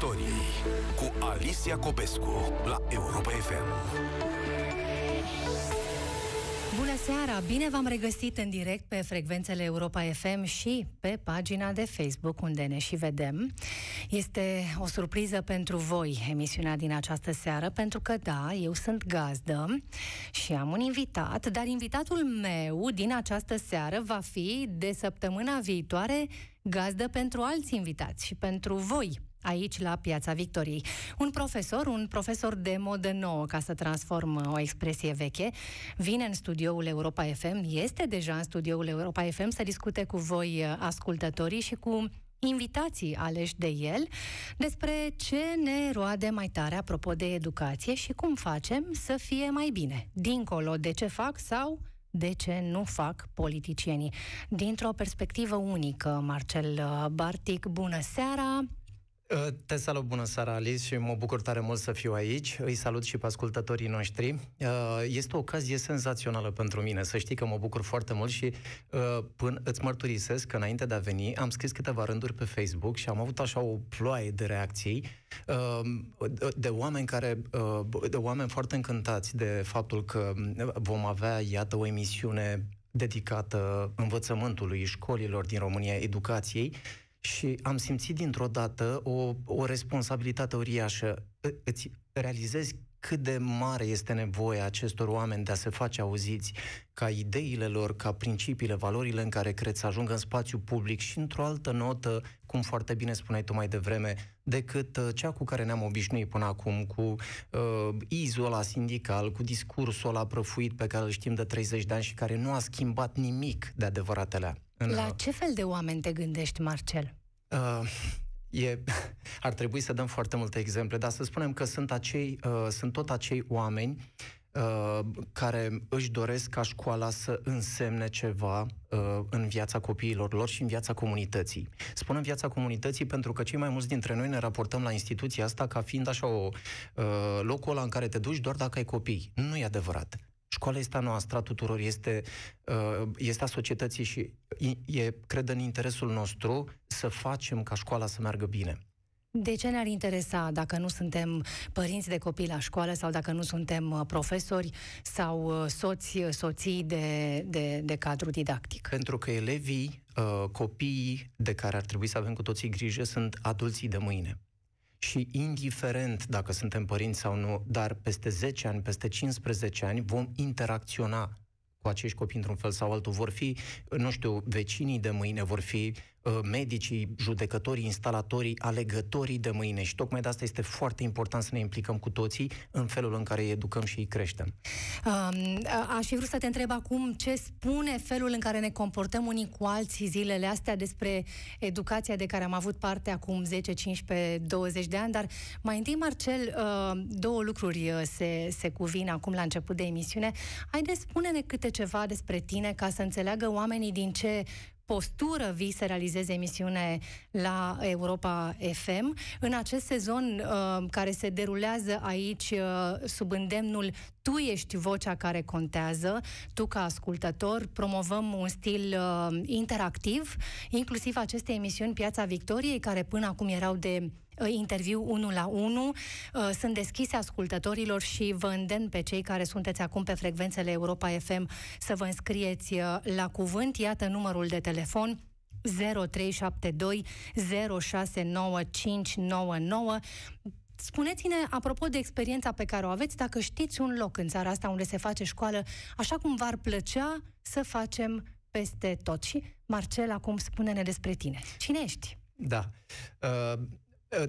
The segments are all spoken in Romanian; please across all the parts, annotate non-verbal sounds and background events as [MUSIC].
Victoriei cu Alicia Copescu la Europa FM. Bună seara! Bine v-am regăsit în direct pe frecvențele Europa FM și pe pagina de Facebook unde ne și vedem. Este o surpriză pentru voi emisiunea din această seară, pentru că da, eu sunt gazdă și am un invitat, dar invitatul meu din această seară va fi de săptămâna viitoare gazdă pentru alți invitați și pentru voi aici la Piața Victoriei. Un profesor, un profesor de modă nouă, ca să transform o expresie veche, vine în studioul Europa FM, este deja în studioul Europa FM să discute cu voi uh, ascultătorii și cu invitații aleși de el despre ce ne roade mai tare apropo de educație și cum facem să fie mai bine, dincolo de ce fac sau de ce nu fac politicienii. Dintr-o perspectivă unică, Marcel uh, Bartic, bună seara! Uh, te salut, bună seara, Alice, și mă bucur tare mult să fiu aici. Îi salut și pe ascultătorii noștri. Uh, este o ocazie senzațională pentru mine. Să știi că mă bucur foarte mult și uh, până îți mărturisesc că înainte de a veni am scris câteva rânduri pe Facebook și am avut așa o ploaie de reacții de oameni care, de oameni foarte încântați de faptul că vom avea, iată, o emisiune dedicată învățământului, școlilor din România, educației și am simțit dintr-o dată o, o responsabilitate uriașă. Îți realizezi cât de mare este nevoia acestor oameni de a se face auziți, ca ideile lor, ca principiile, valorile în care cred să ajungă în spațiu public și într-o altă notă, cum foarte bine spuneai tu mai devreme, decât uh, cea cu care ne-am obișnuit până acum, cu uh, izul ăla sindical, cu discursul ăla prăfuit pe care îl știm de 30 de ani și care nu a schimbat nimic de adevăratele. La ce fel de oameni te gândești, Marcel? Uh, e, [LAUGHS] ar trebui să dăm foarte multe exemple, dar să spunem că sunt, acei, uh, sunt tot acei oameni uh, care își doresc ca școala să însemne ceva uh, în viața copiilor lor și în viața comunității. Spun în viața comunității pentru că cei mai mulți dintre noi ne raportăm la instituția asta ca fiind așa o, uh, locul ăla în care te duci doar dacă ai copii. Nu e adevărat. Școala este a noastră, a tuturor, este, uh, este a societății și e, cred, în interesul nostru să facem ca școala să meargă bine. De ce ne-ar interesa dacă nu suntem părinți de copii la școală sau dacă nu suntem uh, profesori sau uh, soți, soții de, de, de cadru didactic? Pentru că elevii, copiii de care ar trebui să avem cu toții grijă sunt adulții de mâine și indiferent dacă suntem părinți sau nu, dar peste 10 ani, peste 15 ani vom interacționa cu acești copii într-un fel sau altul. Vor fi, nu știu, vecinii de mâine, vor fi uh, medicii, judecătorii, instalatorii, alegătorii de mâine. Și tocmai de asta este foarte important să ne implicăm cu toții în felul în care îi educăm și îi creștem. Um, aș fi vrut să te întreb acum ce spune felul în care ne comportăm unii cu alții zilele astea despre educația de care am avut parte acum 10, 15, 20 de ani, dar mai întâi, Marcel, uh, două lucruri uh, se, se cuvin acum la început de emisiune. Haideți, spune-ne câte ceva despre tine ca să înțeleagă oamenii din ce postură vii să realizeze emisiune la Europa FM. În acest sezon uh, care se derulează aici uh, sub îndemnul tu ești vocea care contează, tu ca ascultător, promovăm un stil uh, interactiv, inclusiv aceste emisiuni Piața Victoriei, care până acum erau de uh, interviu 1 la 1. Uh, sunt deschise ascultătorilor și vă îndemn pe cei care sunteți acum pe frecvențele Europa FM să vă înscrieți uh, la cuvânt. Iată numărul de telefon 0372 069599 Spuneți-ne, apropo de experiența pe care o aveți, dacă știți un loc în țara asta unde se face școală, așa cum v-ar plăcea să facem peste tot. Și, Marcel, acum spune-ne despre tine. Cine ești? Da. Uh...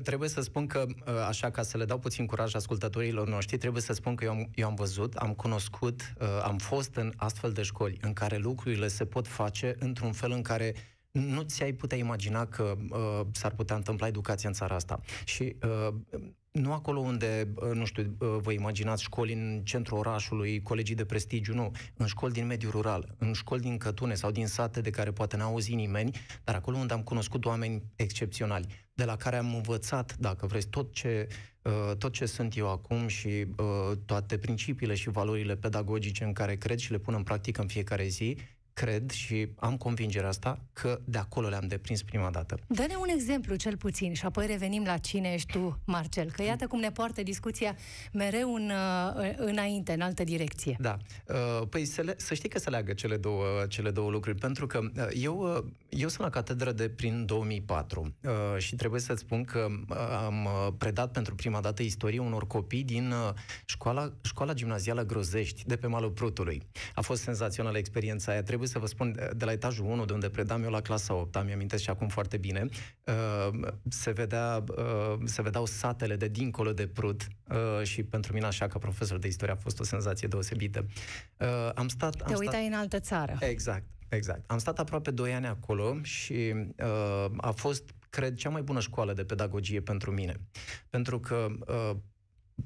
Trebuie să spun că, uh, așa ca să le dau puțin curaj ascultătorilor noștri, trebuie să spun că eu am, eu am văzut, am cunoscut, uh, am fost în astfel de școli în care lucrurile se pot face într-un fel în care nu ți-ai putea imagina că uh, s-ar putea întâmpla educația în țara asta. Și uh, nu acolo unde, uh, nu știu, uh, vă imaginați școli în centrul orașului, colegii de prestigiu, nu. În școli din mediul rural, în școli din cătune sau din sate de care poate n-a auzit nimeni, dar acolo unde am cunoscut oameni excepționali, de la care am învățat, dacă vreți, tot ce, uh, tot ce sunt eu acum și toate principiile și valorile pedagogice în care cred și le pun în practică în fiecare zi, cred și am convingerea asta că de acolo le-am deprins prima dată. Dă-ne un exemplu cel puțin și apoi revenim la cine ești tu, Marcel, că iată cum ne poartă discuția mereu în, uh, înainte, în altă direcție. Da. Uh, păi să, le, să știi că se leagă cele două, cele două lucruri, pentru că uh, eu, eu sunt la catedră de prin 2004 și trebuie să-ți spun că am predat pentru prima dată istorie unor copii din școala, școala gimnazială Grozești, de pe malul Prutului. A fost senzațională experiența aia. Trebuie să vă spun, de la etajul 1, de unde predam eu la clasa 8, am amintesc și acum foarte bine, uh, se, vedea, uh, se vedeau satele de dincolo de Prut uh, și pentru mine, așa, ca profesor de istorie, a fost o senzație deosebită. Am stat... Am Te uitai în altă țară. Exact, exact. Am stat aproape 2 ani acolo și uh, a fost, cred, cea mai bună școală de pedagogie pentru mine. Pentru că, uh,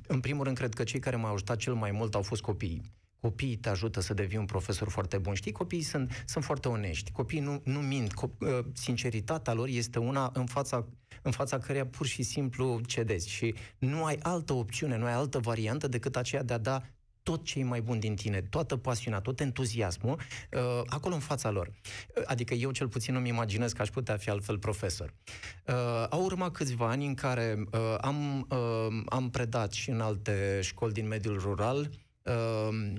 în primul rând, cred că cei care m-au ajutat cel mai mult au fost copiii copiii te ajută să devii un profesor foarte bun. Știi, copiii sunt, sunt foarte onești, copiii nu, nu mint, co- uh, sinceritatea lor este una în fața, în fața căreia pur și simplu cedezi și nu ai altă opțiune, nu ai altă variantă decât aceea de a da tot ce e mai bun din tine, toată pasiunea, tot entuziasmul, uh, acolo în fața lor. Uh, adică eu cel puțin nu-mi imaginez că aș putea fi altfel profesor. Uh, au urmat câțiva ani în care uh, am, uh, am predat și în alte școli din mediul rural, uh, Uh,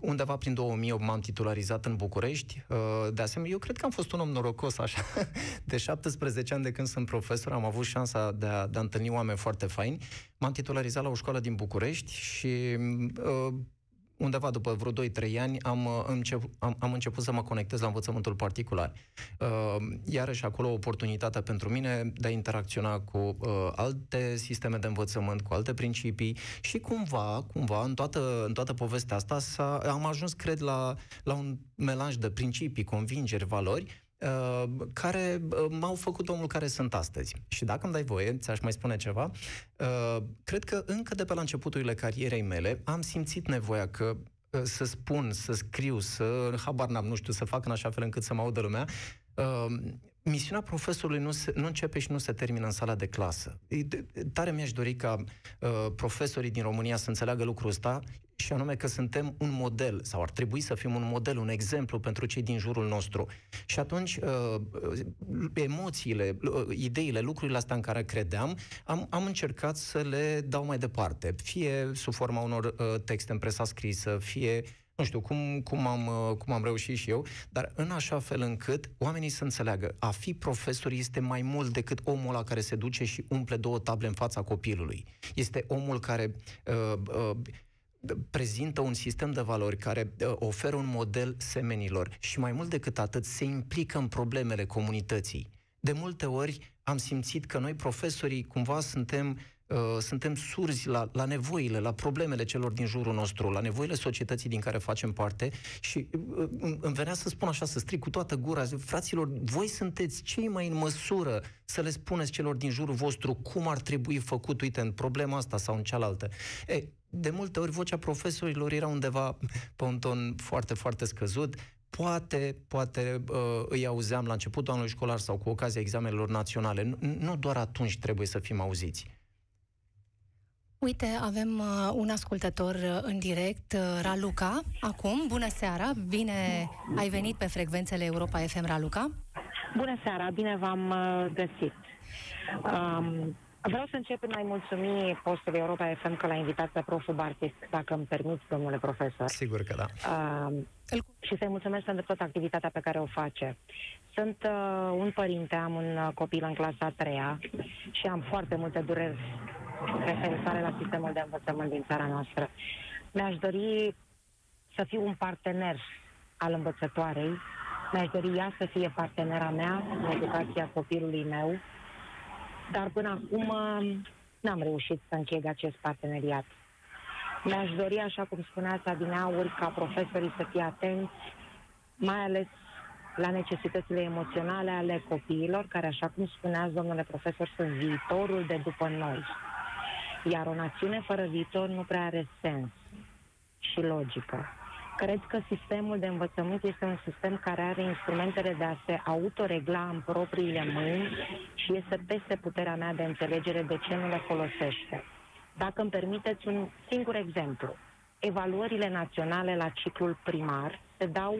undeva prin 2000 m-am titularizat în București. Uh, de asemenea, eu cred că am fost un om norocos, așa. [LAUGHS] De 17 ani de când sunt profesor, am avut șansa de a, de a întâlni oameni foarte faini. M-am titularizat la o școală din București și uh, undeva după vreo 2-3 ani am, uh, încep, am, am început să mă conectez la învățământul particular. Uh, iarăși acolo o oportunitate pentru mine de a interacționa cu uh, alte sisteme de învățământ, cu alte principii și cumva, cumva, în toată, în toată povestea asta s-a, am ajuns, cred, la, la un melanj de principii, convingeri, valori, Uh, care uh, m-au făcut omul care sunt astăzi. Și dacă îmi dai voie, ți-aș mai spune ceva, uh, cred că încă de pe la începuturile carierei mele am simțit nevoia că să spun, să scriu, să, habar n-am, nu știu, să fac în așa fel încât să mă audă lumea, misiunea profesorului nu, se, nu începe și nu se termină în sala de clasă. Tare mi-aș dori ca uh, profesorii din România să înțeleagă lucrul ăsta și anume că suntem un model, sau ar trebui să fim un model, un exemplu pentru cei din jurul nostru. Și atunci, uh, emoțiile, uh, ideile, lucrurile astea în care credeam, am, am încercat să le dau mai departe, fie sub forma unor uh, texte în presa scrisă, fie nu știu, cum, cum, am, uh, cum am reușit și eu, dar în așa fel încât oamenii să înțeleagă, a fi profesor este mai mult decât omul la care se duce și umple două table în fața copilului. Este omul care uh, uh, prezintă un sistem de valori care uh, oferă un model semenilor și mai mult decât atât se implică în problemele comunității. De multe ori am simțit că noi profesorii cumva suntem Uh, suntem surzi la, la nevoile, la problemele celor din jurul nostru, la nevoile societății din care facem parte și uh, îmi venea să spun așa, să stric cu toată gura, zic, fraților, voi sunteți cei mai în măsură să le spuneți celor din jurul vostru cum ar trebui făcut, uite, în problema asta sau în cealaltă. Ei, de multe ori vocea profesorilor era undeva pe un ton foarte, foarte scăzut, poate, poate uh, îi auzeam la începutul anului școlar sau cu ocazia examenelor naționale. Nu, nu doar atunci trebuie să fim auziți. Uite, avem uh, un ascultător uh, în direct, uh, Raluca, acum. Bună seara, bine ai venit pe frecvențele Europa FM, Raluca. Bună seara, bine v-am uh, găsit. Um, vreau să încep în a-i mulțumi postului Europa FM că l-a invitat pe proful Bartis, dacă îmi permiți, domnule profesor. Sigur că da. Uh, și să-i mulțumesc pentru toată activitatea pe care o face. Sunt uh, un părinte, am un uh, copil în clasa a treia și am foarte multe dureri referitoare la sistemul de învățământ din țara noastră. Mi-aș dori să fiu un partener al învățătoarei, mi-aș dori ea să fie partenera mea în educația copilului meu, dar până acum uh, n-am reușit să încheg acest parteneriat. Mi-aș dori, așa cum spuneați adineauri, ca profesorii să fie atenți, mai ales la necesitățile emoționale ale copiilor, care, așa cum spuneați, domnule profesor, sunt viitorul de după noi. Iar o națiune fără viitor nu prea are sens și logică. Cred că sistemul de învățământ este un sistem care are instrumentele de a se autoregla în propriile mâini și este peste puterea mea de înțelegere de ce nu le folosește. Dacă îmi permiteți un singur exemplu. evaluările naționale la ciclul primar se dau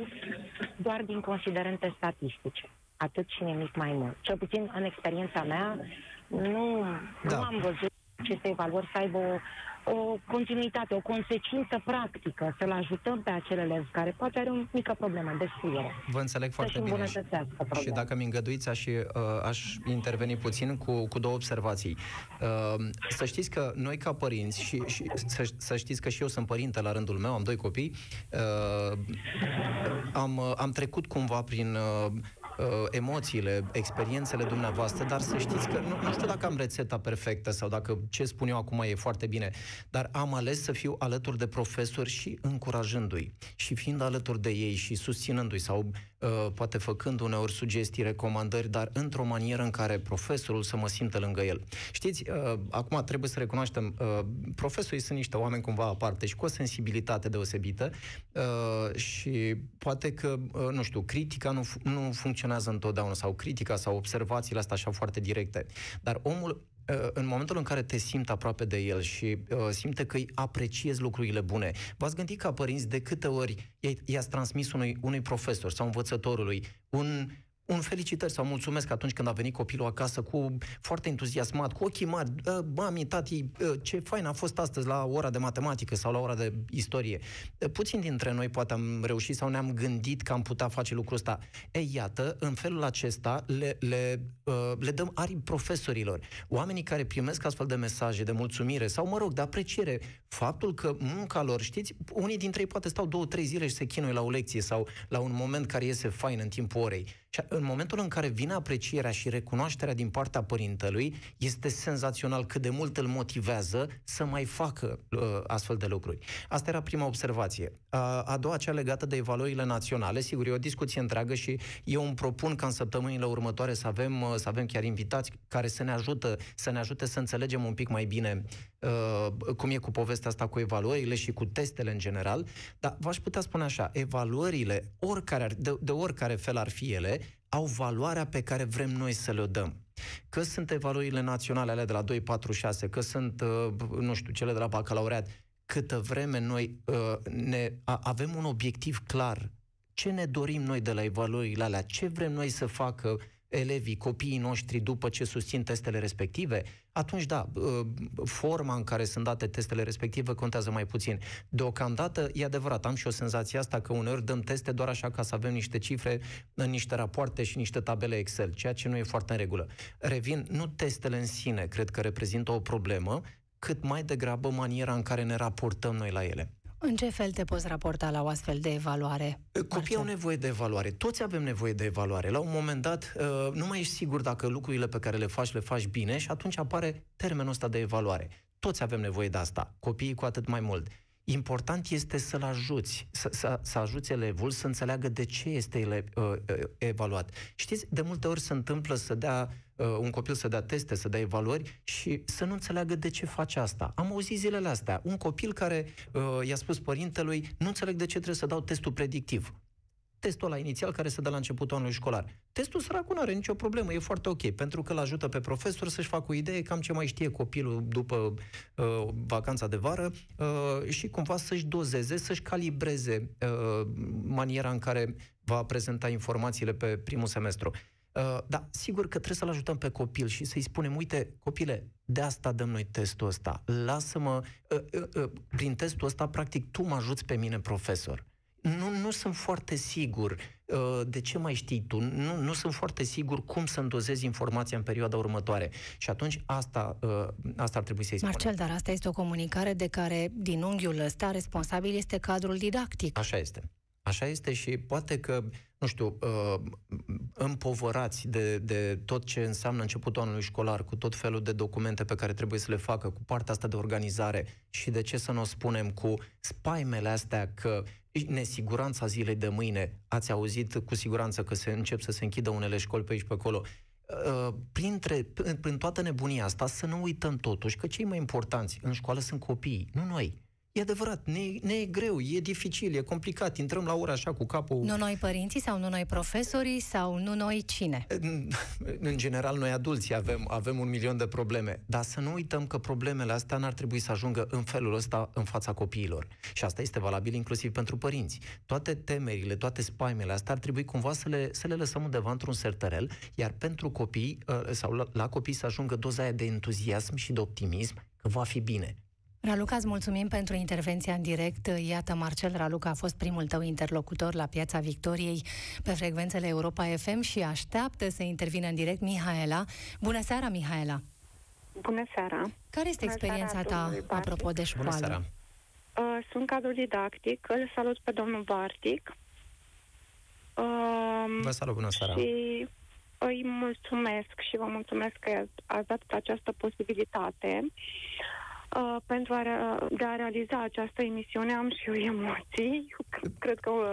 doar din considerente statistice. Atât și nimic mai mult. Cel puțin în experiența mea, nu, da. nu am văzut aceste evaluări să aibă o o continuitate, o consecință practică, să-l ajutăm pe acel elev care poate are o mică problemă de scriere. Vă înțeleg foarte bine. Și, și dacă mi îngăduiți, aș, uh, aș interveni puțin cu, cu două observații. Uh, să știți că noi ca părinți, și, și să, să știți că și eu sunt părinte la rândul meu, am doi copii, uh, am, am trecut cumva prin uh, uh, emoțiile, experiențele dumneavoastră, dar să știți că nu, nu știu dacă am rețeta perfectă sau dacă ce spun eu acum e foarte bine, dar am ales să fiu alături de profesori și încurajându-i. Și fiind alături de ei și susținându-i sau uh, poate făcând uneori sugestii, recomandări, dar într-o manieră în care profesorul să mă simtă lângă el. Știți, uh, acum trebuie să recunoaștem, uh, profesorii sunt niște oameni cumva aparte și cu o sensibilitate deosebită uh, și poate că, uh, nu știu, critica nu, nu funcționează funcționează întotdeauna, sau critica, sau observațiile astea așa foarte directe. Dar omul, uh, în momentul în care te simți aproape de el și uh, simte că îi apreciezi lucrurile bune, v-ați gândit ca părinți de câte ori i-ați transmis unui, unui profesor sau învățătorului un un felicitări sau mulțumesc atunci când a venit copilul acasă cu foarte entuziasmat, cu ochii mari, mami, tati, ce fain a fost astăzi la ora de matematică sau la ora de istorie. Puțin dintre noi poate am reușit sau ne-am gândit că am putea face lucrul ăsta. Ei, iată, în felul acesta le, le, le dăm aripi profesorilor. Oamenii care primesc astfel de mesaje de mulțumire sau, mă rog, de apreciere, faptul că munca lor, știți, unii dintre ei poate stau două, trei zile și se chinuie la o lecție sau la un moment care iese fain în timpul orei și în momentul în care vine aprecierea și recunoașterea din partea părintelui, este senzațional cât de mult îl motivează să mai facă uh, astfel de lucruri. Asta era prima observație. A, a doua, cea legată de evaluările naționale, sigur, e o discuție întreagă și eu îmi propun ca în săptămânile următoare să avem, uh, să avem chiar invitați care să ne ajută, să ne ajute să înțelegem un pic mai bine uh, cum e cu povestea asta cu evaluările și cu testele în general, dar v-aș putea spune așa, evaluările, oricare, de, de oricare fel ar fi ele, au valoarea pe care vrem noi să le dăm. Că sunt evaluările naționale ale de la 2, 4, 6, că sunt, uh, nu știu, cele de la bacalaureat, câtă vreme noi uh, ne, avem un obiectiv clar, ce ne dorim noi de la evaluările alea, ce vrem noi să facă elevii, copiii noștri după ce susțin testele respective, atunci da, ă, forma în care sunt date testele respective contează mai puțin. Deocamdată, e adevărat, am și o senzație asta că uneori dăm teste doar așa ca să avem niște cifre în niște rapoarte și niște tabele Excel, ceea ce nu e foarte în regulă. Revin, nu testele în sine cred că reprezintă o problemă, cât mai degrabă maniera în care ne raportăm noi la ele. În ce fel te poți raporta la o astfel de evaluare? Copiii au nevoie de evaluare. Toți avem nevoie de evaluare. La un moment dat, uh, nu mai ești sigur dacă lucrurile pe care le faci, le faci bine și atunci apare termenul ăsta de evaluare. Toți avem nevoie de asta. Copiii cu atât mai mult. Important este să-l ajuți, să, să, să ajuți elevul să înțeleagă de ce este ele, uh, uh, evaluat. Știți, de multe ori se întâmplă să dea uh, un copil să dea teste, să dea evaluări și să nu înțeleagă de ce face asta. Am auzit zilele astea. Un copil care uh, i-a spus părintelui, nu înțeleg de ce trebuie să dau testul predictiv testul ăla inițial care se dă la începutul anului școlar. Testul săracul nu are nicio problemă, e foarte ok, pentru că îl ajută pe profesor să-și facă o idee cam ce mai știe copilul după uh, vacanța de vară uh, și cumva să-și dozeze, să-și calibreze uh, maniera în care va prezenta informațiile pe primul semestru. Uh, da, sigur că trebuie să-l ajutăm pe copil și să-i spunem, uite, copile, de asta dăm noi testul ăsta. Lasă-mă, uh, uh, uh, prin testul ăsta, practic, tu mă ajuți pe mine, profesor nu, nu sunt foarte sigur uh, de ce mai știi tu, nu, nu sunt foarte sigur cum să îndozezi informația în perioada următoare. Și atunci asta, uh, asta ar trebui să-i spunem. Marcel, dar asta este o comunicare de care, din unghiul ăsta, responsabil este cadrul didactic. Așa este. Așa este și poate că, nu știu, uh, împovărați de, de tot ce înseamnă începutul anului școlar, cu tot felul de documente pe care trebuie să le facă, cu partea asta de organizare și de ce să nu o spunem cu spaimele astea că nesiguranța zilei de mâine, ați auzit cu siguranță că se încep să se închidă unele școli pe aici pe acolo, uh, printre, prin toată nebunia asta, să nu uităm totuși că cei mai importanți în școală sunt copiii, nu noi. E adevărat, ne, ne e greu, e dificil, e complicat, intrăm la ora așa cu capul... Nu noi părinții sau nu noi profesorii sau nu noi cine? În, în general, noi adulții avem, avem un milion de probleme, dar să nu uităm că problemele astea n-ar trebui să ajungă în felul ăsta în fața copiilor. Și asta este valabil inclusiv pentru părinți. Toate temerile, toate spaimele astea ar trebui cumva să le, să le lăsăm undeva într-un sertărel, iar pentru copii, ă, sau la, la copii să ajungă doza aia de entuziasm și de optimism că va fi bine. Raluca, îți mulțumim pentru intervenția în direct. Iată, Marcel Raluca a fost primul tău interlocutor la Piața Victoriei pe frecvențele Europa FM și așteaptă să intervină în direct Mihaela. Bună seara, Mihaela! Bună seara! Care este Bună experiența seara, ta apropo de școală? Bună seara! Uh, sunt cadru didactic, îl salut pe domnul Bartic. Uh, Vă salut, bună seara! Și îi mulțumesc și vă mulțumesc că ați dat această posibilitate. Uh, pentru a, de a realiza această emisiune am și eu emoții. Cred că uh,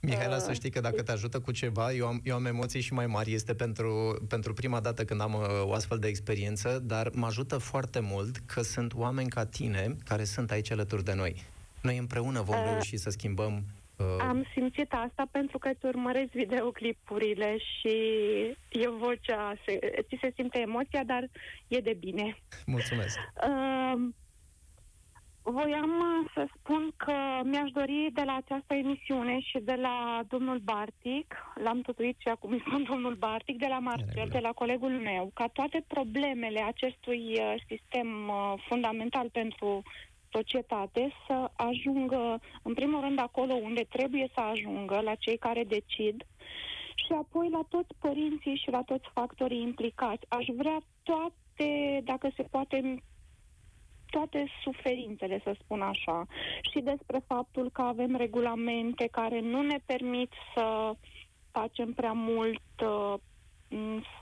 Mihaela, să știi că dacă te ajută cu ceva, eu am, eu am emoții și mai mari. Este pentru, pentru prima dată când am uh, o astfel de experiență, dar mă ajută foarte mult că sunt oameni ca tine care sunt aici alături de noi. Noi împreună vom uh, reuși să schimbăm Uh... Am simțit asta pentru că îți urmăresc videoclipurile și e vocea, se, ți se simte emoția, dar e de bine. Mulțumesc. Uh, voiam să spun că mi-aș dori de la această emisiune și de la domnul Bartic, l-am tutuit și acum îi spun domnul Bartic, de la Marcel, de la colegul meu, ca toate problemele acestui uh, sistem uh, fundamental pentru societate să ajungă, în primul rând, acolo unde trebuie să ajungă, la cei care decid, și apoi la toți părinții și la toți factorii implicați. Aș vrea toate, dacă se poate, toate suferințele, să spun așa, și despre faptul că avem regulamente care nu ne permit să facem prea mult uh,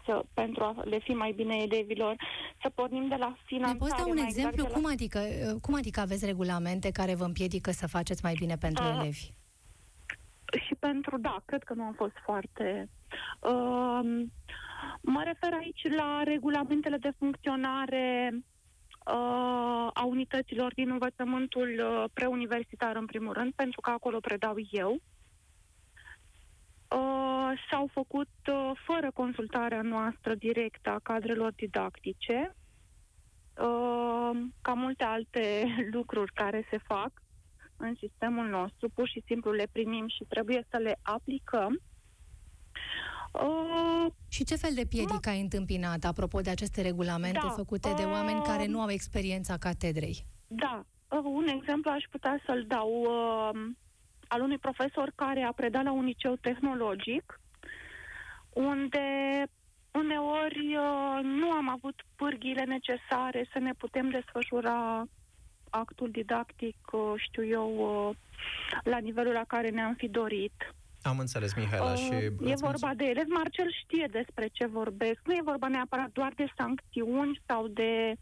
să, pentru a le fi mai bine elevilor, să pornim de la finanțare. Ne poți da un exemplu? Exact cum, la... adică, cum adică aveți regulamente care vă împiedică să faceți mai bine pentru uh, elevi? Și pentru, da, cred că nu am fost foarte... Uh, mă refer aici la regulamentele de funcționare uh, a unităților din învățământul uh, preuniversitar, în primul rând, pentru că acolo predau eu uh, s-au făcut uh, fără consultarea noastră directă a cadrelor didactice, uh, ca multe alte [LAUGHS] lucruri care se fac în sistemul nostru, pur și simplu le primim și trebuie să le aplicăm. Uh, și ce fel de piedică ai întâmpinat, apropo de aceste regulamente da, făcute de oameni care uh, nu au experiența catedrei? Da, uh, un exemplu aș putea să-l dau. Uh, al unui profesor care a predat la un liceu tehnologic, unde uneori uh, nu am avut pârghile necesare să ne putem desfășura actul didactic, uh, știu eu, uh, la nivelul la care ne-am fi dorit. Am înțeles, Mihaela, uh, și... E vorba de elevi. Marcel știe despre ce vorbesc. Nu e vorba neapărat doar de sancțiuni sau de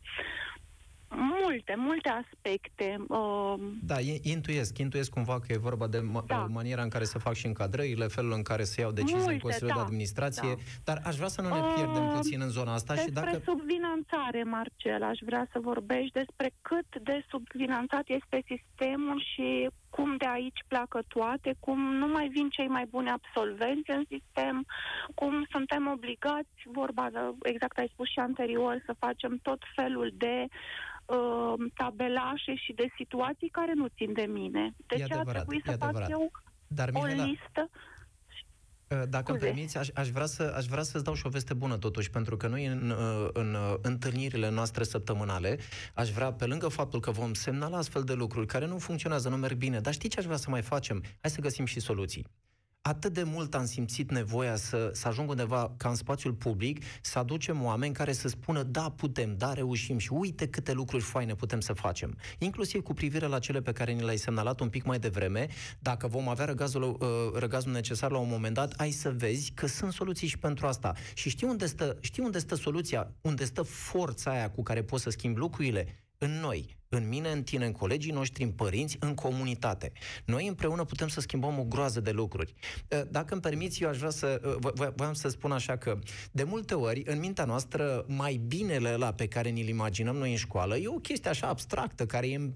Multe, multe aspecte. Uh... Da, intuiesc, intuiesc cumva că e vorba de ma- da. maniera în care se fac și încadrările, felul în care se iau decizii multe, în Consiliul da, de Administrație, da. dar aș vrea să nu ne pierdem uh, puțin în zona asta despre și dacă... subfinanțare, Marcel, aș vrea să vorbești despre cât de subfinanțat este sistemul și cum de aici pleacă toate, cum nu mai vin cei mai buni absolvenți în sistem, cum suntem obligați, vorba de, exact ai spus și anterior, să facem tot felul de uh, tabelașe și de situații care nu țin de mine. Deci e adevărat, ar trebui să adevărat. fac eu Dar, Mihaela, o listă uh, dacă îmi permiți, aș, aș, vrea să, aș vrea să-ți dau și o veste bună totuși, pentru că noi în, uh, în, în uh, întâlnirile noastre săptămânale. Aș vrea, pe lângă faptul că vom semnala astfel de lucruri care nu funcționează, nu merg bine, dar știi ce aș vrea să mai facem? Hai să găsim și soluții atât de mult am simțit nevoia să, să ajung undeva ca în spațiul public, să aducem oameni care să spună da, putem, da, reușim și uite câte lucruri faine putem să facem. Inclusiv cu privire la cele pe care ni le-ai semnalat un pic mai devreme, dacă vom avea răgazul, uh, răgazul necesar la un moment dat, ai să vezi că sunt soluții și pentru asta. Și știi unde stă, știi unde stă soluția, unde stă forța aia cu care poți să schimbi lucrurile? În noi, în mine, în tine, în colegii noștri, în părinți, în comunitate. Noi împreună putem să schimbăm o groază de lucruri. Uh, dacă îmi permiți, eu aș vrea să, uh, voiam să spun așa că, de multe ori, în mintea noastră, mai binele ăla pe care ni-l imaginăm noi în școală e o chestie așa abstractă, care e,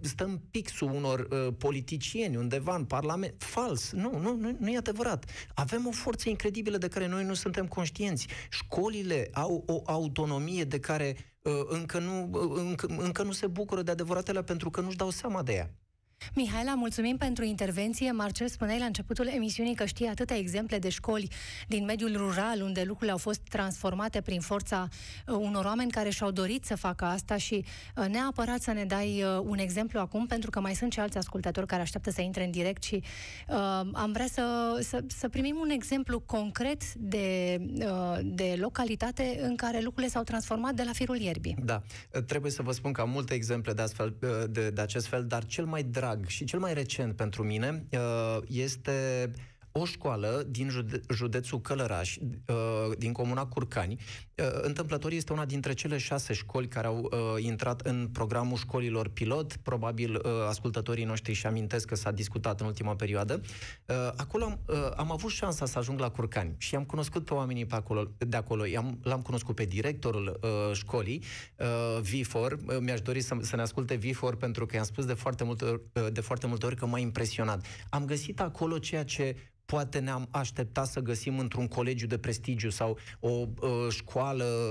stă în pixul unor politicieni undeva în Parlament. Fals. Nu, nu, nu, nu e adevărat. Avem o forță incredibilă de care noi nu suntem conștienți. Școlile au o autonomie de care uh, încă, nu, uh, încă, încă nu se bucură de adevăratele pentru că nu-și dau seama de ea. Mihaela, mulțumim pentru intervenție. Marcel, spuneai la începutul emisiunii că știi atâtea exemple de școli din mediul rural unde lucrurile au fost transformate prin forța uh, unor oameni care și-au dorit să facă asta și uh, neapărat să ne dai uh, un exemplu acum, pentru că mai sunt și alți ascultători care așteaptă să intre în direct și uh, am vrea să, să, să primim un exemplu concret de, uh, de localitate în care lucrurile s-au transformat de la firul ierbii. Da, trebuie să vă spun că am multe exemple de, astfel, de, de acest fel, dar cel mai drag drag și cel mai recent pentru mine uh, este o școală din jude- județul Călăraș, uh, din comuna Curcani. Uh, întâmplător este una dintre cele șase școli care au uh, intrat în programul școlilor pilot. Probabil uh, ascultătorii noștri și amintesc că s-a discutat în ultima perioadă. Uh, acolo am, uh, am avut șansa să ajung la Curcani și am cunoscut pe oamenii pe acolo, de acolo. I-am, l-am cunoscut pe directorul uh, școlii, uh, Vifor. Uh, mi-aș dori să, să ne asculte Vifor pentru că i-am spus de foarte multe ori, uh, de foarte multe ori că m-a impresionat. Am găsit acolo ceea ce poate ne-am așteptat să găsim într-un colegiu de prestigiu sau o uh, școală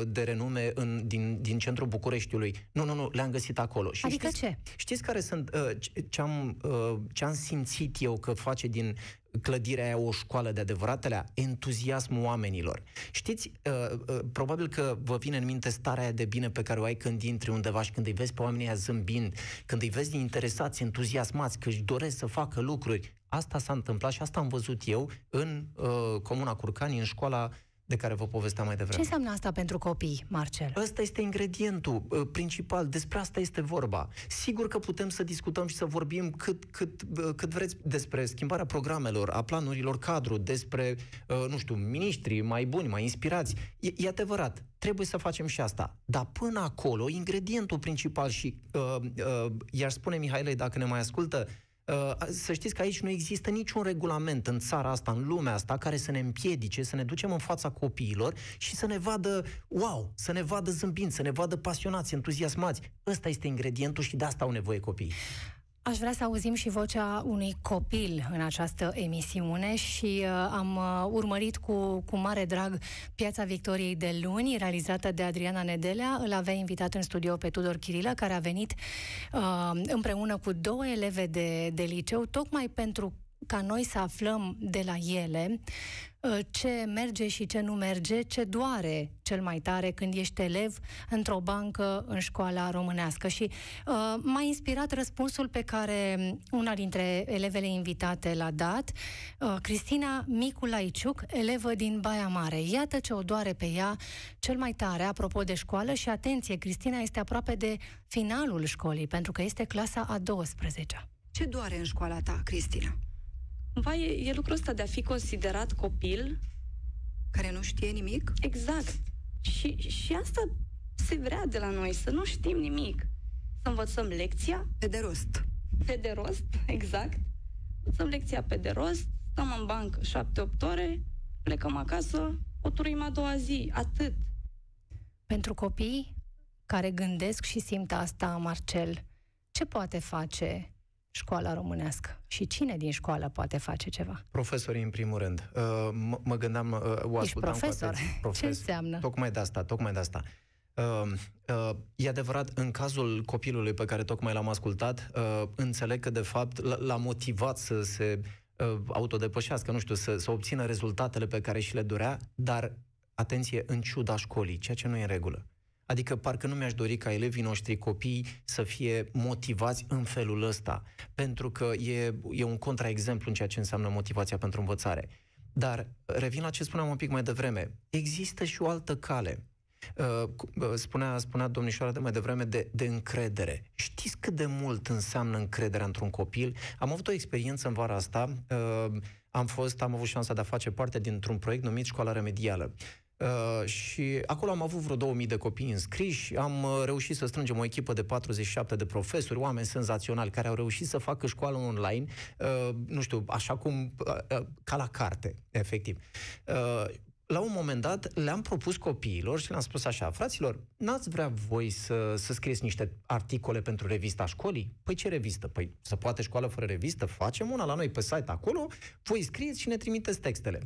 de renume în, din, din centrul Bucureștiului. Nu, nu, nu, le-am găsit acolo. Și adică știți, ce? Știți care sunt, uh, ce, am, uh, ce am simțit eu că face din clădirea aia o școală de adevăratele? Entuziasmul oamenilor. Știți, uh, uh, probabil că vă vine în minte starea aia de bine pe care o ai când intri undeva și când îi vezi pe oamenii aia zâmbind, când îi vezi interesați, entuziasmați, că își doresc să facă lucruri. Asta s-a întâmplat și asta am văzut eu în uh, Comuna Curcani, în școala de care vă povesteam mai devreme. Ce înseamnă asta pentru copii, Marcel? Ăsta este ingredientul uh, principal, despre asta este vorba. Sigur că putem să discutăm și să vorbim cât, cât, uh, cât vreți despre schimbarea programelor, a planurilor cadru, despre, uh, nu știu, miniștri mai buni, mai inspirați. E, e adevărat, trebuie să facem și asta. Dar până acolo, ingredientul principal și, uh, uh, i-aș spune Mihailei, dacă ne mai ascultă, Uh, să știți că aici nu există niciun regulament în țara asta, în lumea asta, care să ne împiedice să ne ducem în fața copiilor și să ne vadă, wow, să ne vadă zâmbind, să ne vadă pasionați, entuziasmați. Ăsta este ingredientul și de asta au nevoie copiii. Aș vrea să auzim și vocea unui copil în această emisiune și uh, am uh, urmărit cu, cu mare drag Piața Victoriei de luni, realizată de Adriana Nedelea. Îl avea invitat în studio pe Tudor Chirilă, care a venit uh, împreună cu două eleve de, de liceu, tocmai pentru ca noi să aflăm de la ele uh, ce merge și ce nu merge, ce doare cel mai tare când ești elev într-o bancă în școala românească. Și uh, m-a inspirat răspunsul pe care una dintre elevele invitate l-a dat, uh, Cristina Miculaiciuc, elevă din Baia Mare. Iată ce o doare pe ea cel mai tare, apropo de școală și atenție, Cristina este aproape de finalul școlii, pentru că este clasa a 12-a. Ce doare în școala ta, Cristina? Cumva e, e lucrul ăsta de a fi considerat copil. Care nu știe nimic? Exact. Și, și asta se vrea de la noi, să nu știm nimic. Să învățăm lecția. Pe de rost. Pe de rost, exact. Învățăm lecția pe de rost, stăm în bancă 7-8 ore, plecăm acasă, o turim a doua zi, atât. Pentru copii care gândesc și simt asta, Marcel, ce poate face școala românească? Și cine din școală poate face ceva? Profesorii, în primul rând. Uh, m- mă gândeam, uh, o Ești profesor? Profesor. Ce înseamnă? Tocmai de asta, tocmai de asta. Uh, uh, e adevărat, în cazul copilului pe care tocmai l-am ascultat, uh, înțeleg că, de fapt, l- l-a motivat să se uh, autodepășească, nu știu, să, să obțină rezultatele pe care și le dorea, dar, atenție, în ciuda școlii, ceea ce nu e în regulă. Adică parcă nu mi-aș dori ca elevii noștri copii să fie motivați în felul ăsta, pentru că e, e un contraexemplu în ceea ce înseamnă motivația pentru învățare. Dar revin la ce spuneam un pic mai devreme. Există și o altă cale. Uh, uh, spunea, spunea domnișoara de mai devreme de, de încredere. Știți cât de mult înseamnă încrederea într-un copil? Am avut o experiență în vara asta. Uh, am fost, am avut șansa de a face parte dintr-un proiect numit Școala Remedială. Uh, și acolo am avut vreo 2000 de copii înscriși, am uh, reușit să strângem o echipă de 47 de profesori, oameni senzaționali, care au reușit să facă școală online, uh, nu știu, așa cum, uh, uh, ca la carte, efectiv. Uh, la un moment dat le-am propus copiilor și le-am spus așa, fraților, n-ați vrea voi să, să scrieți niște articole pentru revista școlii? Păi ce revistă? Păi să poate școală fără revistă? Facem una la noi pe site acolo, voi scrieți și ne trimiteți textele.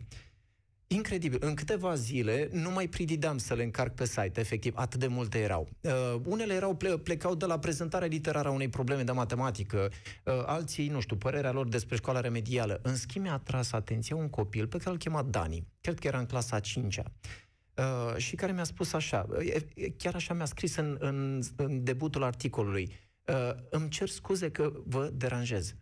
Incredibil. În câteva zile nu mai pridideam să le încarc pe site, efectiv, atât de multe erau. Uh, unele erau ple- plecau de la prezentarea literară a unei probleme de matematică, uh, alții, nu știu, părerea lor despre școala remedială. În schimb, mi-a atras atenția un copil pe care îl chema Dani. Cred că era în clasa a 5-a. Uh, și care mi-a spus așa, uh, chiar așa mi-a scris în, în, în debutul articolului, uh, îmi cer scuze că vă deranjez.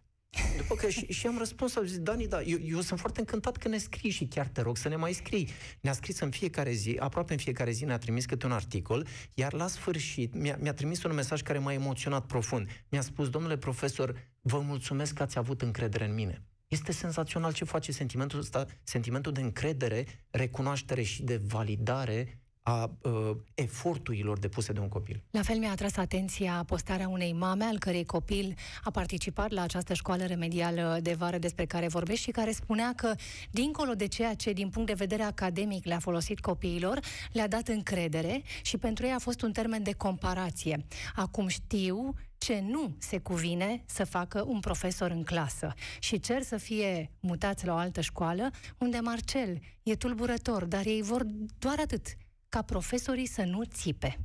După că și, și am răspuns, am zis, Dani, da, eu, eu sunt foarte încântat că ne scrii și chiar te rog să ne mai scrii. Ne-a scris în fiecare zi, aproape în fiecare zi ne-a trimis câte un articol, iar la sfârșit mi-a, mi-a trimis un mesaj care m-a emoționat profund. Mi-a spus, domnule profesor, vă mulțumesc că ați avut încredere în mine. Este senzațional ce face sentimentul ăsta, sentimentul de încredere, recunoaștere și de validare a uh, eforturilor depuse de un copil. La fel mi-a atras atenția postarea unei mame al cărei copil a participat la această școală remedială de vară despre care vorbești și care spunea că, dincolo de ceea ce din punct de vedere academic le-a folosit copiilor, le-a dat încredere și pentru ei a fost un termen de comparație. Acum știu ce nu se cuvine să facă un profesor în clasă și cer să fie mutați la o altă școală unde Marcel e tulburător, dar ei vor doar atât, ca profesorii să nu țipe.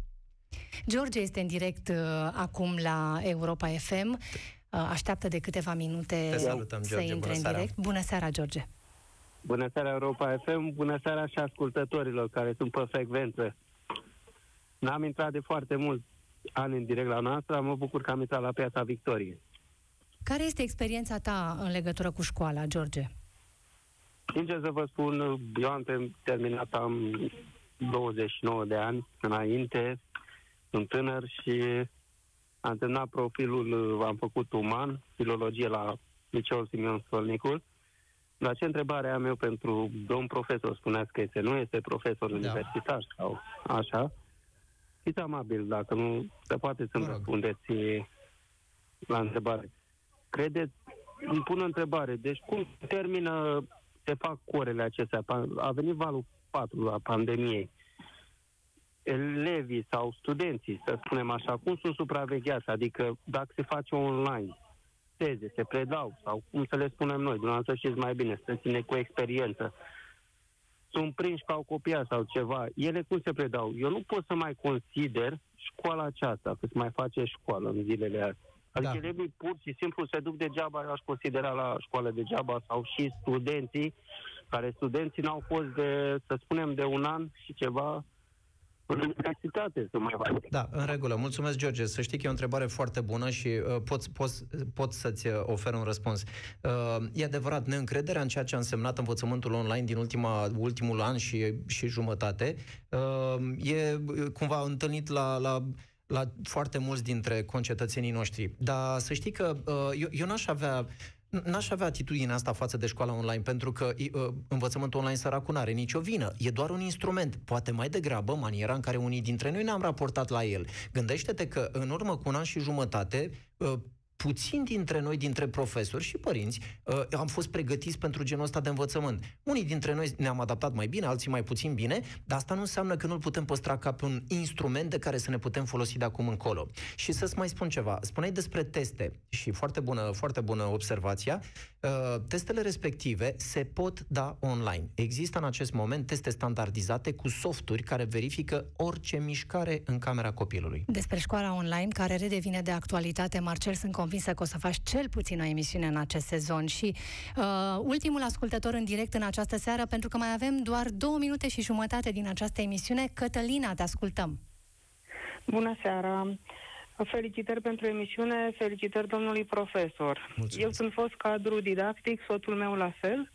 George este în direct uh, acum la Europa FM. Uh, așteaptă de câteva minute Te salutăm, să George. intre Bună în seara. direct. Bună seara, George. Bună seara, Europa FM. Bună seara și ascultătorilor care sunt pe frecvență. N-am intrat de foarte mult ani în direct la noastră, mă bucur că am intrat la Piața Victoriei. Care este experiența ta în legătură cu școala, George? Sincer să vă spun, eu am tem- terminat, am 29 de ani înainte, sunt tânăr și am terminat profilul, am făcut uman, filologie la Liceul Simeon Stolnicul. Dar ce întrebare am eu pentru domn profesor? Spuneați că este, nu este profesor da. universitar sau așa. Fiți amabil, dacă nu se poate să-mi Mă rog. răspundeți la întrebare. Credeți, îmi pun o întrebare, deci cum termină, se fac orele acestea? Pa- A venit valul 4 a pandemiei. Elevii sau studenții, să spunem așa, cum sunt supravegheați? Adică dacă se face online, teze, se predau sau cum să le spunem noi, dumneavoastră știți mai bine, să ține cu experiență. Sunt prinși că au copiat sau ceva. Ele cum se predau? Eu nu pot să mai consider școala aceasta, că se mai face școală în zilele astea. Adică Da. da. elevii pur și simplu se duc degeaba, eu aș considera la școală degeaba, sau și studenții, care studenții n-au fost de, să spunem, de un an și ceva în universitate să mai facă. Da, în regulă. Mulțumesc, George. Să știi că e o întrebare foarte bună și uh, pot, pot, pot să-ți uh, ofer un răspuns. Uh, e adevărat, neîncrederea în ceea ce a însemnat învățământul online din ultima, ultimul an și, și jumătate uh, e uh, cumva întâlnit la, la la foarte mulți dintre concetățenii noștri. Dar să știi că uh, eu, eu n-aș avea N-aș avea atitudinea asta față de școala online, pentru că uh, învățământul online săracul n-are nicio vină. E doar un instrument. Poate mai degrabă maniera în care unii dintre noi ne-am raportat la el. Gândește-te că în urmă cu un an și jumătate, uh, puțin dintre noi, dintre profesori și părinți, uh, am fost pregătiți pentru genul ăsta de învățământ. Unii dintre noi ne-am adaptat mai bine, alții mai puțin bine, dar asta nu înseamnă că nu-l putem păstra ca pe un instrument de care să ne putem folosi de acum încolo. Și să-ți mai spun ceva. Spuneai despre teste și foarte bună, foarte bună observația. Uh, testele respective se pot da online. Există în acest moment teste standardizate cu softuri care verifică orice mișcare în camera copilului. Despre școala online, care redevine de actualitate, Marcel, sunt convinsă că o să faci cel puțin o emisiune în acest sezon. Și uh, ultimul ascultător în direct în această seară, pentru că mai avem doar două minute și jumătate din această emisiune. Cătălina, te ascultăm. Bună seara! Felicitări pentru emisiune, felicitări domnului profesor. Mulțumesc. Eu sunt fost cadru didactic, soțul meu la fel.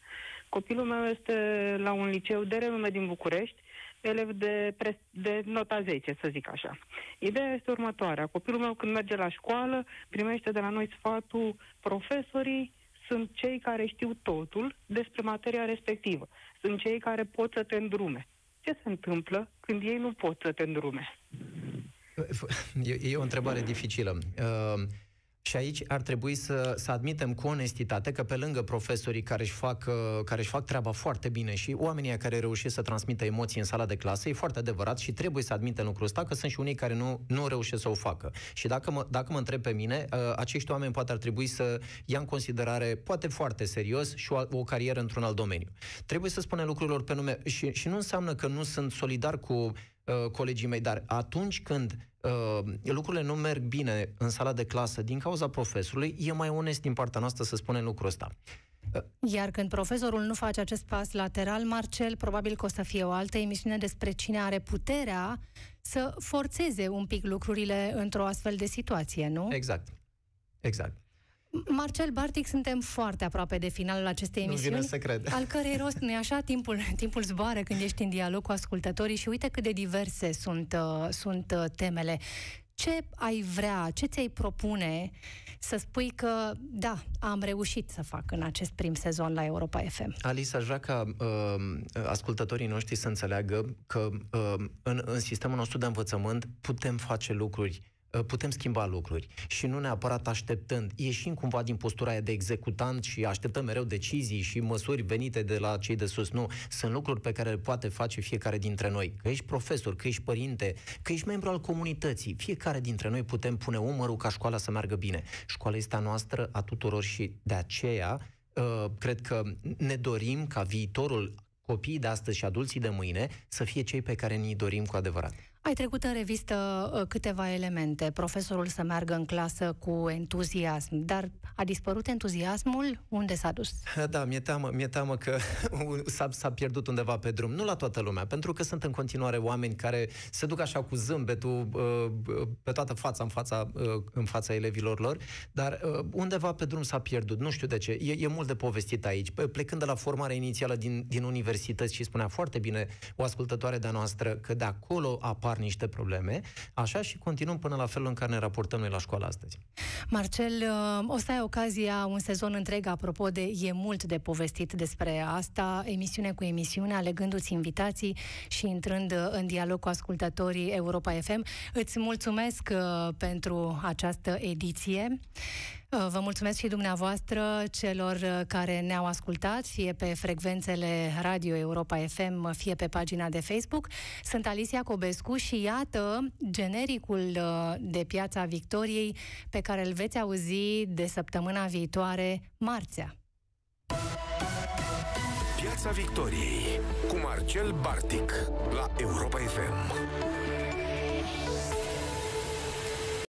Copilul meu este la un liceu de renume din București, elev de, pre- de nota 10, să zic așa. Ideea este următoarea. Copilul meu când merge la școală, primește de la noi sfatul profesorii sunt cei care știu totul despre materia respectivă. Sunt cei care pot să te îndrume. ce se întâmplă când ei nu pot să te îndrume? E, e o întrebare dificilă. Uh, și aici ar trebui să, să admitem cu onestitate că pe lângă profesorii care își, fac, uh, care își fac treaba foarte bine și oamenii care reușesc să transmită emoții în sala de clasă, e foarte adevărat și trebuie să admitem lucrul ăsta, că sunt și unii care nu, nu reușesc să o facă. Și dacă mă, dacă mă întreb pe mine, uh, acești oameni poate ar trebui să ia în considerare, poate foarte serios, și o, o carieră într-un alt domeniu. Trebuie să spunem lucrurilor pe nume și, și nu înseamnă că nu sunt solidar cu uh, colegii mei, dar atunci când uh, lucrurile nu merg bine în sala de clasă din cauza profesorului, e mai onest din partea noastră să spunem lucrul ăsta. Iar când profesorul nu face acest pas lateral, Marcel, probabil că o să fie o altă emisiune despre cine are puterea să forțeze un pic lucrurile într-o astfel de situație, nu? Exact. Exact. Marcel Bartic, suntem foarte aproape de finalul acestei Nu emisiuni. vine să cred. Al cărei rost, nu așa, timpul, timpul zboară când ești în dialog cu ascultătorii și uite cât de diverse sunt, uh, sunt uh, temele. Ce ai vrea, ce ți-ai propune să spui că, da, am reușit să fac în acest prim sezon la Europa FM? Alice, aș vrea ca uh, ascultătorii noștri să înțeleagă că uh, în, în sistemul nostru de învățământ putem face lucruri uh, putem schimba lucruri și nu neapărat așteptând. Ieșim cumva din postura aia de executant și așteptăm mereu decizii și măsuri venite de la cei de sus. Nu, sunt lucruri pe care le poate face fiecare dintre noi. Că ești profesor, că ești părinte, că ești membru al comunității. Fiecare dintre noi putem pune umărul ca școala să meargă bine. Școala este a noastră, a tuturor și de aceea uh, cred că ne dorim ca viitorul copiii de astăzi și adulții de mâine să fie cei pe care ni dorim cu adevărat. Ai trecut în revistă uh, câteva elemente. Profesorul să meargă în clasă cu entuziasm, dar a dispărut entuziasmul? Unde s-a dus? [LAUGHS] Da, mi-e teamă, mi-e teamă că [LAUGHS] s-a, s-a pierdut undeva pe drum. Nu la toată lumea, pentru că sunt în continuare oameni care se duc așa cu zâmbetul uh, pe toată fața, în fața, uh, în fața elevilor lor, dar uh, undeva pe drum s-a pierdut. Nu știu de ce. E, e mult de povestit aici. Pe- Plecând de la formarea inițială din, din universități și spunea foarte bine o ascultătoare de-a noastră că de acolo apar niște probleme, așa și continuăm până la felul în care ne raportăm noi la școală astăzi. Marcel, uh, o să ai ocazia un sezon întreg, apropo de e mult de povestit despre asta, emisiune cu emisiune, alegându-ți invitații și intrând uh, în dialog cu ascultătorii Europa FM. Îți mulțumesc uh, pentru această ediție. Uh, Vă mulțumesc și dumneavoastră celor uh, care ne-au ascultat, fie pe frecvențele Radio Europa FM, fie pe pagina de Facebook. Sunt Alicia Cobescu și iată genericul uh, de Piața Victoriei pe care îl veți auzi de săptămâna viitoare, marțea. Piața Victoriei cu Marcel Bartic la Europa FM.